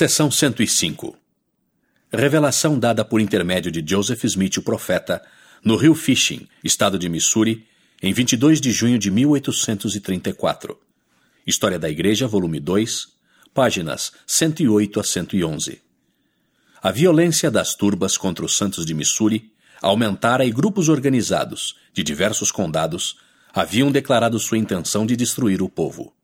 Seção 105 Revelação dada por intermédio de Joseph Smith, o profeta, no rio Fishing, estado de Missouri, em 22 de junho de 1834. História da Igreja, volume 2, páginas 108 a 111. A violência das turbas contra os santos de Missouri aumentara e grupos organizados, de diversos condados, haviam declarado sua intenção de destruir o povo.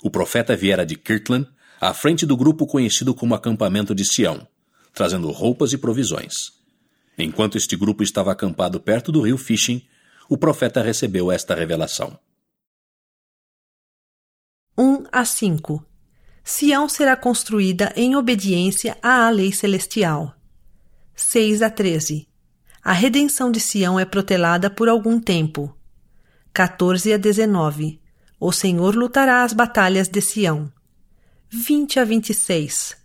O profeta viera de Kirtland à frente do grupo conhecido como Acampamento de Sião, trazendo roupas e provisões. Enquanto este grupo estava acampado perto do rio Fishing, o profeta recebeu esta revelação. 1 a 5 Sião será construída em obediência à lei celestial. 6 a 13 A redenção de Sião é protelada por algum tempo. 14 a 19 O Senhor lutará as batalhas de Sião. 20 a 26.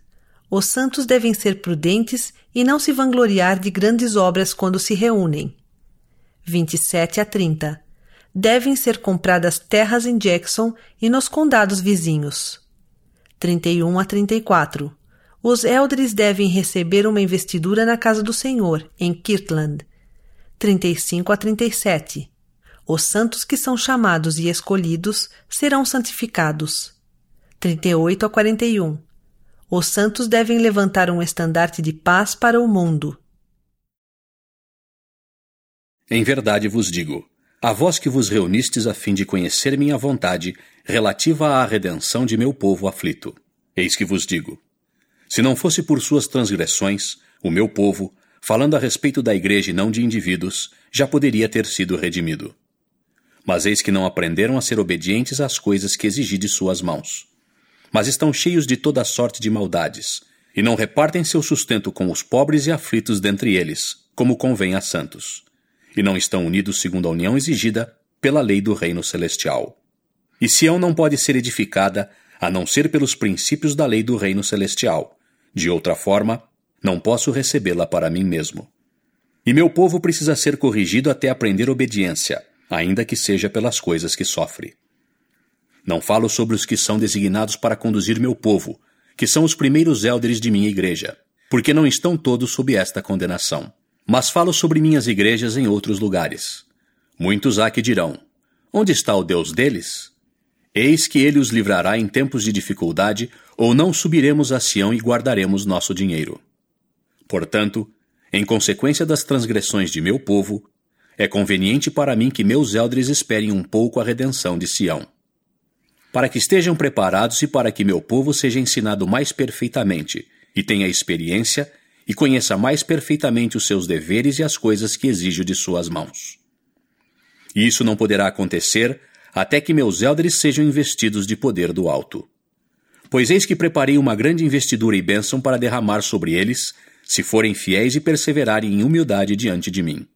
Os santos devem ser prudentes e não se vangloriar de grandes obras quando se reúnem. 27 a 30. Devem ser compradas terras em Jackson e nos condados vizinhos. 31 a 34. Os eldres devem receber uma investidura na casa do Senhor, em Kirtland. 35 a 37. Os santos que são chamados e escolhidos serão santificados. 38 a 41. Os santos devem levantar um estandarte de paz para o mundo. Em verdade vos digo: a vós que vos reunistes a fim de conhecer minha vontade relativa à redenção de meu povo aflito. Eis que vos digo: se não fosse por suas transgressões, o meu povo, falando a respeito da igreja e não de indivíduos, já poderia ter sido redimido. Mas eis que não aprenderam a ser obedientes às coisas que exigi de suas mãos mas estão cheios de toda sorte de maldades, e não repartem seu sustento com os pobres e aflitos dentre eles, como convém a santos, e não estão unidos segundo a união exigida pela lei do reino celestial. E Sião não pode ser edificada a não ser pelos princípios da lei do reino celestial. De outra forma, não posso recebê-la para mim mesmo. E meu povo precisa ser corrigido até aprender obediência, ainda que seja pelas coisas que sofre. Não falo sobre os que são designados para conduzir meu povo, que são os primeiros élderes de minha igreja, porque não estão todos sob esta condenação. Mas falo sobre minhas igrejas em outros lugares. Muitos há que dirão: Onde está o Deus deles? Eis que ele os livrará em tempos de dificuldade, ou não subiremos a Sião e guardaremos nosso dinheiro. Portanto, em consequência das transgressões de meu povo, é conveniente para mim que meus eldres esperem um pouco a redenção de Sião para que estejam preparados e para que meu povo seja ensinado mais perfeitamente, e tenha experiência, e conheça mais perfeitamente os seus deveres e as coisas que exijo de suas mãos. E isso não poderá acontecer até que meus eldres sejam investidos de poder do alto. Pois eis que preparei uma grande investidura e bênção para derramar sobre eles, se forem fiéis e perseverarem em humildade diante de mim.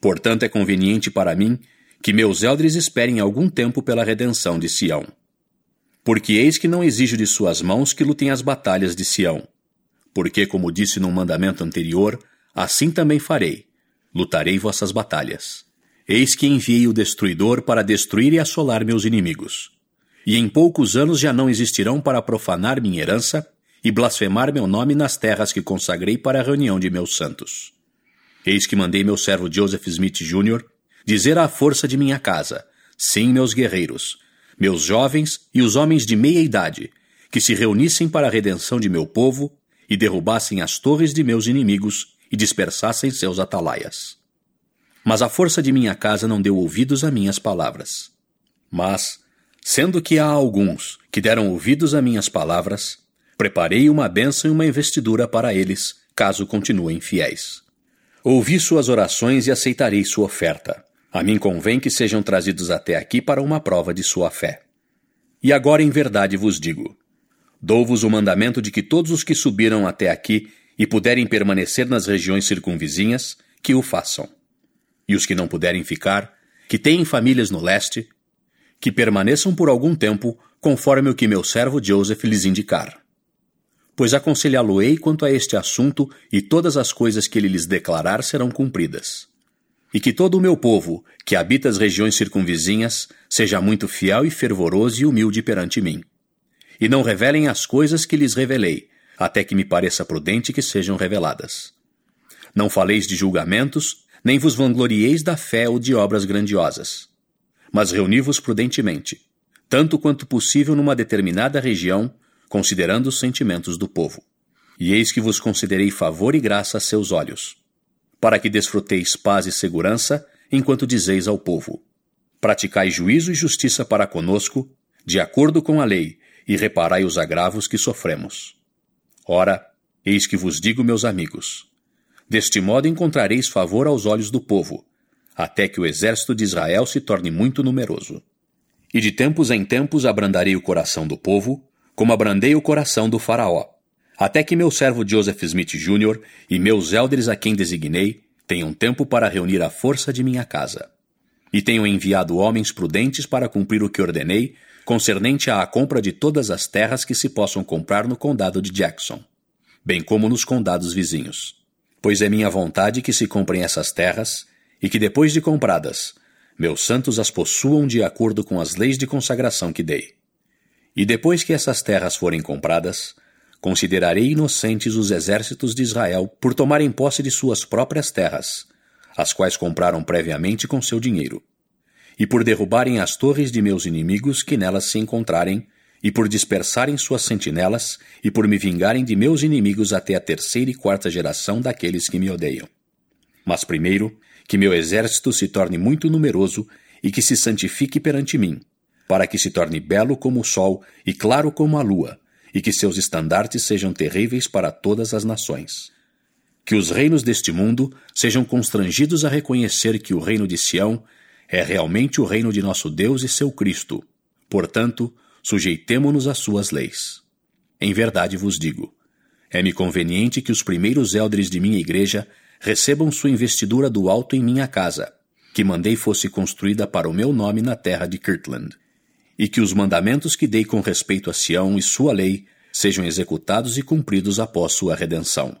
Portanto, é conveniente para mim que meus eldres esperem algum tempo pela redenção de Sião. Porque eis que não exijo de suas mãos que lutem as batalhas de Sião. Porque, como disse num mandamento anterior, assim também farei: lutarei vossas batalhas. Eis que enviei o destruidor para destruir e assolar meus inimigos. E em poucos anos já não existirão para profanar minha herança e blasfemar meu nome nas terras que consagrei para a reunião de meus santos. Eis que mandei meu servo Joseph Smith Jr dizer à força de minha casa: Sim, meus guerreiros, meus jovens e os homens de meia idade, que se reunissem para a redenção de meu povo e derrubassem as torres de meus inimigos e dispersassem seus atalaias. Mas a força de minha casa não deu ouvidos a minhas palavras. Mas, sendo que há alguns que deram ouvidos a minhas palavras, preparei uma bênção e uma investidura para eles, caso continuem fiéis. Ouvi suas orações e aceitarei sua oferta. A mim convém que sejam trazidos até aqui para uma prova de sua fé. E agora em verdade vos digo: dou-vos o mandamento de que todos os que subiram até aqui e puderem permanecer nas regiões circunvizinhas, que o façam. E os que não puderem ficar, que têm famílias no leste, que permaneçam por algum tempo, conforme o que meu servo Joseph lhes indicar. Pois aconselhá-lo-ei quanto a este assunto, e todas as coisas que ele lhes declarar serão cumpridas e que todo o meu povo, que habita as regiões circunvizinhas, seja muito fiel e fervoroso e humilde perante mim. e não revelem as coisas que lhes revelei, até que me pareça prudente que sejam reveladas. Não faleis de julgamentos, nem vos vanglorieis da fé ou de obras grandiosas. Mas reuni-vos prudentemente, tanto quanto possível numa determinada região, considerando os sentimentos do povo. E eis que vos considerei favor e graça a seus olhos, para que desfruteis paz e segurança, enquanto dizeis ao povo: Praticai juízo e justiça para conosco, de acordo com a lei, e reparai os agravos que sofremos. Ora, eis que vos digo, meus amigos: deste modo encontrareis favor aos olhos do povo, até que o exército de Israel se torne muito numeroso. E de tempos em tempos abrandarei o coração do povo, como abrandei o coração do Faraó, até que meu servo Joseph Smith Jr. e meus elders a quem designei tenham tempo para reunir a força de minha casa. E tenham enviado homens prudentes para cumprir o que ordenei concernente à compra de todas as terras que se possam comprar no condado de Jackson, bem como nos condados vizinhos. Pois é minha vontade que se comprem essas terras e que depois de compradas, meus santos as possuam de acordo com as leis de consagração que dei. E depois que essas terras forem compradas, considerarei inocentes os exércitos de Israel por tomarem posse de suas próprias terras, as quais compraram previamente com seu dinheiro e por derrubarem as torres de meus inimigos que nelas se encontrarem, e por dispersarem suas sentinelas, e por me vingarem de meus inimigos até a terceira e quarta geração daqueles que me odeiam. Mas primeiro, que meu exército se torne muito numeroso e que se santifique perante mim, para que se torne belo como o sol e claro como a lua, e que seus estandartes sejam terríveis para todas as nações. Que os reinos deste mundo sejam constrangidos a reconhecer que o reino de Sião é realmente o reino de nosso Deus e seu Cristo. Portanto, sujeitemo-nos às suas leis. Em verdade vos digo: é-me conveniente que os primeiros eldres de minha igreja recebam sua investidura do alto em minha casa, que mandei fosse construída para o meu nome na terra de Kirtland, e que os mandamentos que dei com respeito a Sião e sua lei sejam executados e cumpridos após sua redenção.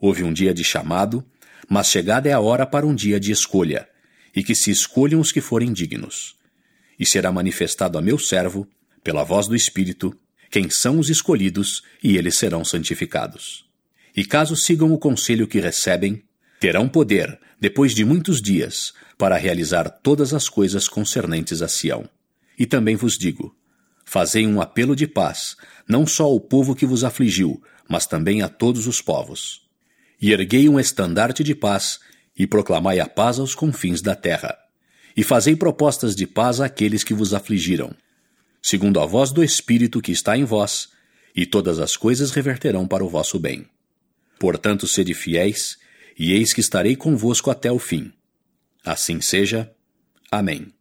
Houve um dia de chamado, mas chegada é a hora para um dia de escolha, e que se escolham os que forem dignos. E será manifestado a meu servo, pela voz do Espírito, quem são os escolhidos, e eles serão santificados. E caso sigam o conselho que recebem, terão poder, depois de muitos dias, para realizar todas as coisas concernentes a Sião. E também vos digo: fazei um apelo de paz, não só ao povo que vos afligiu, mas também a todos os povos. E erguei um estandarte de paz e proclamai a paz aos confins da terra. E fazei propostas de paz àqueles que vos afligiram, segundo a voz do Espírito que está em vós, e todas as coisas reverterão para o vosso bem. Portanto, sede fiéis, e eis que estarei convosco até o fim. Assim seja. Amém.